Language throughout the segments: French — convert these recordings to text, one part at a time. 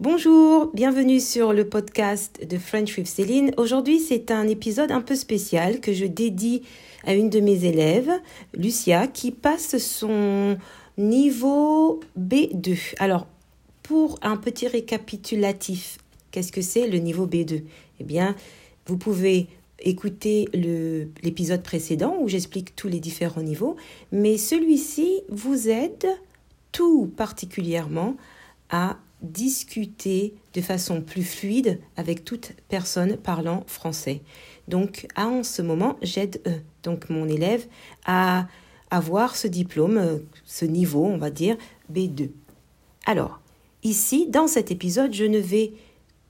Bonjour, bienvenue sur le podcast de French with Céline. Aujourd'hui, c'est un épisode un peu spécial que je dédie à une de mes élèves, Lucia, qui passe son niveau B2. Alors, pour un petit récapitulatif, qu'est-ce que c'est le niveau B2 Eh bien, vous pouvez écouter l'épisode précédent où j'explique tous les différents niveaux, mais celui-ci vous aide tout particulièrement à discuter de façon plus fluide avec toute personne parlant français. Donc, en ce moment, j'aide euh, donc mon élève à avoir ce diplôme, euh, ce niveau, on va dire, B2. Alors, ici, dans cet épisode, je ne vais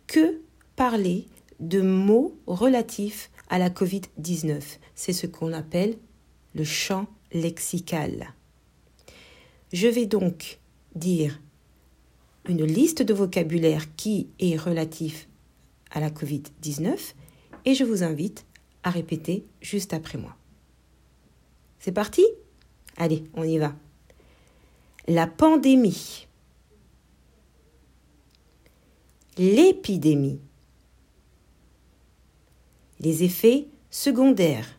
que parler de mots relatifs à la COVID-19. C'est ce qu'on appelle le champ lexical. Je vais donc dire une liste de vocabulaire qui est relatif à la Covid-19 et je vous invite à répéter juste après moi. C'est parti? Allez, on y va. La pandémie. L'épidémie. Les effets secondaires.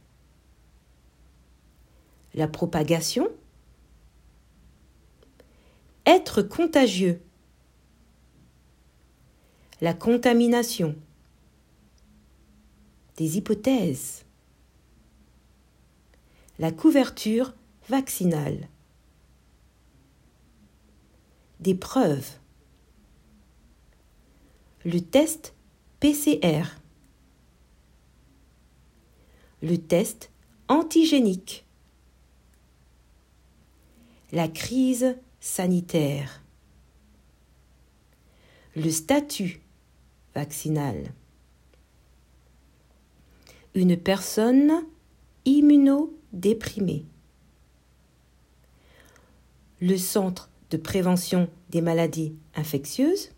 La propagation. Être contagieux la contamination, des hypothèses, la couverture vaccinale, des preuves, le test PCR, le test antigénique, la crise sanitaire, le statut vaccinale. Une personne immunodéprimée. Le centre de prévention des maladies infectieuses.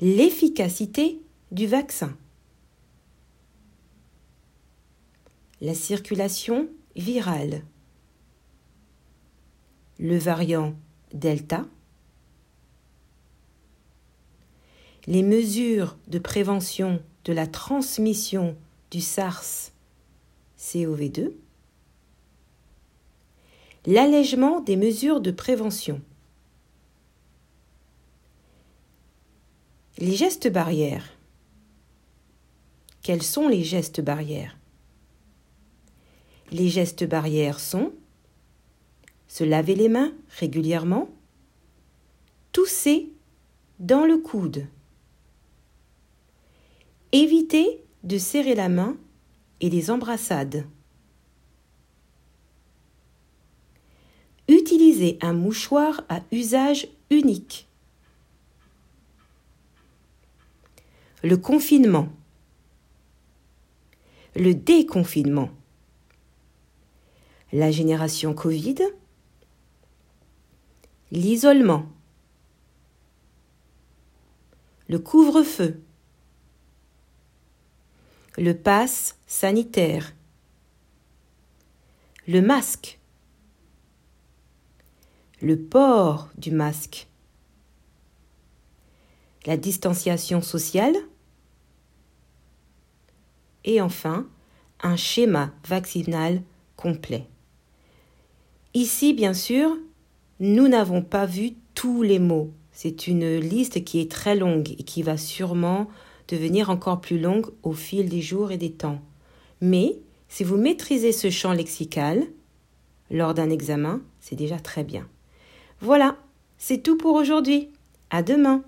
L'efficacité du vaccin. La circulation virale. Le variant Delta. Les mesures de prévention de la transmission du SARS-CoV-2, l'allègement des mesures de prévention, les gestes barrières. Quels sont les gestes barrières? Les gestes barrières sont se laver les mains régulièrement, tousser dans le coude, Évitez de serrer la main et les embrassades. Utilisez un mouchoir à usage unique. Le confinement. Le déconfinement. La génération Covid. L'isolement. Le couvre-feu le pass sanitaire, le masque, le port du masque, la distanciation sociale et enfin un schéma vaccinal complet. Ici, bien sûr, nous n'avons pas vu tous les mots. C'est une liste qui est très longue et qui va sûrement devenir encore plus longue au fil des jours et des temps. Mais si vous maîtrisez ce champ lexical lors d'un examen, c'est déjà très bien. Voilà, c'est tout pour aujourd'hui. À demain.